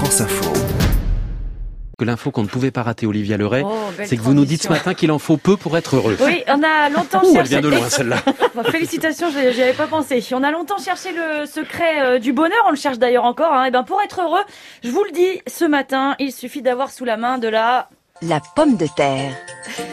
France Info que l'info qu'on ne pouvait pas rater, Olivia Leray, Oh, belle c'est que vous nous dites ce matin qu'il en faut peu pour être heureux. Oui, on a longtemps Ouh, elle cherché. vient de loin celle-là. Bon, félicitations, j'y j'y avais pas pensé. On a longtemps cherché le secret euh, du bonheur, on le cherche d'ailleurs encore. Hein. Et ben pour être heureux, je vous le dis, ce matin, il suffit d'avoir sous la main de la La pomme de terre.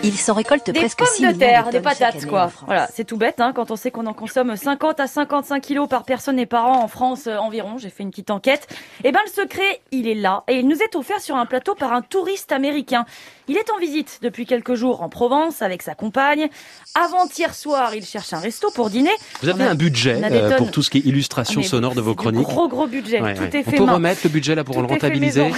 Il s'en récolte des presque pommes 6 de terre, de des patates quoi. Voilà, c'est tout bête hein, quand on sait qu'on en consomme 50 à 55 kilos par personne et par an en France euh, environ. J'ai fait une petite enquête. Et ben le secret, il est là et il nous est offert sur un plateau par un touriste américain. Il est en visite depuis quelques jours en Provence avec sa compagne. Avant-hier soir, il cherche un resto pour dîner. Vous avez On a- un budget on euh, pour tout ce qui est illustration Ah, mais sonore de vos chroniques Gros gros budget, Ouais, tout ouais. est On fait peut main. remettre le budget là pour Tout le rentabiliser?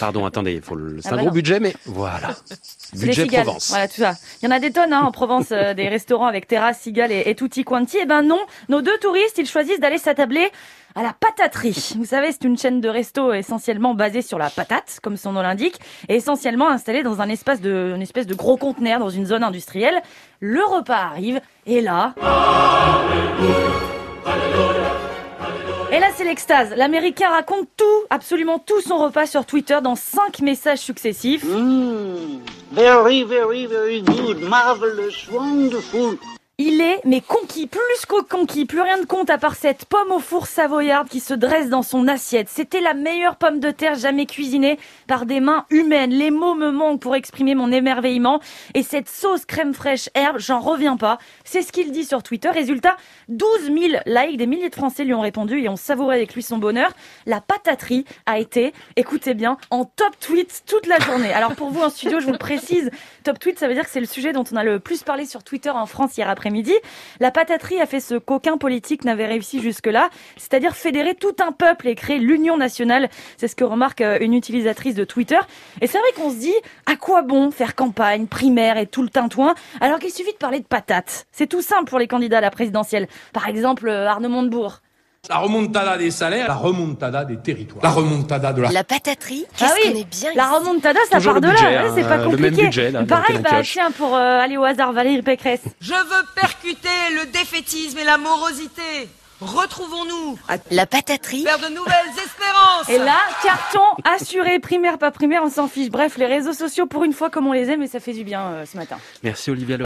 Pardon, attendez, il faut le... c'est Ah un bah gros non. budget, mais voilà. Budget cigales. Provence. Voilà, tout ça. Il y en a des tonnes hein, en Provence, euh, des restaurants avec terrasse, cigales et, et tutti quanti. Eh ben non, nos deux touristes, ils choisissent d'aller s'attabler à la pataterie. Vous savez, c'est une chaîne de resto essentiellement basée sur la patate, comme son nom l'indique, et essentiellement installée dans un espace de, une espèce de gros conteneur dans une zone industrielle. Le repas arrive, et là... Et là, c'est l'extase. L'Américain raconte tout, absolument tout son repas sur Twitter dans cinq messages successifs. Mmm, very, very, very good, marvelous, wonderful. Il est, mais conquis, plus qu'au conquis, plus rien de compte à part cette pomme au four savoyarde qui se dresse dans son assiette. C'était la meilleure pomme de terre jamais cuisinée par des mains humaines. Les mots me manquent pour exprimer mon émerveillement. Et cette sauce crème fraîche herbe, j'en reviens pas. C'est ce qu'il dit sur Twitter. Résultat, 12 000 likes, des milliers de Français lui ont répondu et ont savouré avec lui son bonheur. La pataterie a été, écoutez bien, en top tweet toute la journée. Alors pour vous en studio, je vous le précise, top tweet, ça veut dire que c'est le sujet dont on a le plus parlé sur Twitter en France hier après-midi. La pataterie a fait ce qu'aucun politique n'avait réussi jusque-là, c'est-à-dire fédérer tout un peuple et créer l'union nationale. C'est ce que remarque euh, une utilisatrice de Twitter. Et c'est vrai qu'on se dit, à quoi bon faire campagne, primaire et tout le tintouin, alors qu'il suffit de parler de patates? C'est tout simple pour les candidats à la présidentielle. Par exemple, euh, Arnaud Montebourg. La remontada des salaires, la remontada des territoires, la remontada de la La pataterie, Ah qu'est-ce oui, qu'on est bien La remontada, ça Toujours part le de budget, là. Hein, c'est pas le compliqué. même budget, là, dans Pareil, bah, tiens, pour euh, aller au hasard, Valérie Pécresse. Je veux percuter le défaitisme et la morosité. Retrouvons-nous, La pataterie, faire de nouvelles espérances. Et là, carton assuré, primaire, pas primaire, on s'en fiche. Bref, les réseaux sociaux, pour une fois, comme on les aime, et ça fait du bien euh, ce matin. Merci Olivia.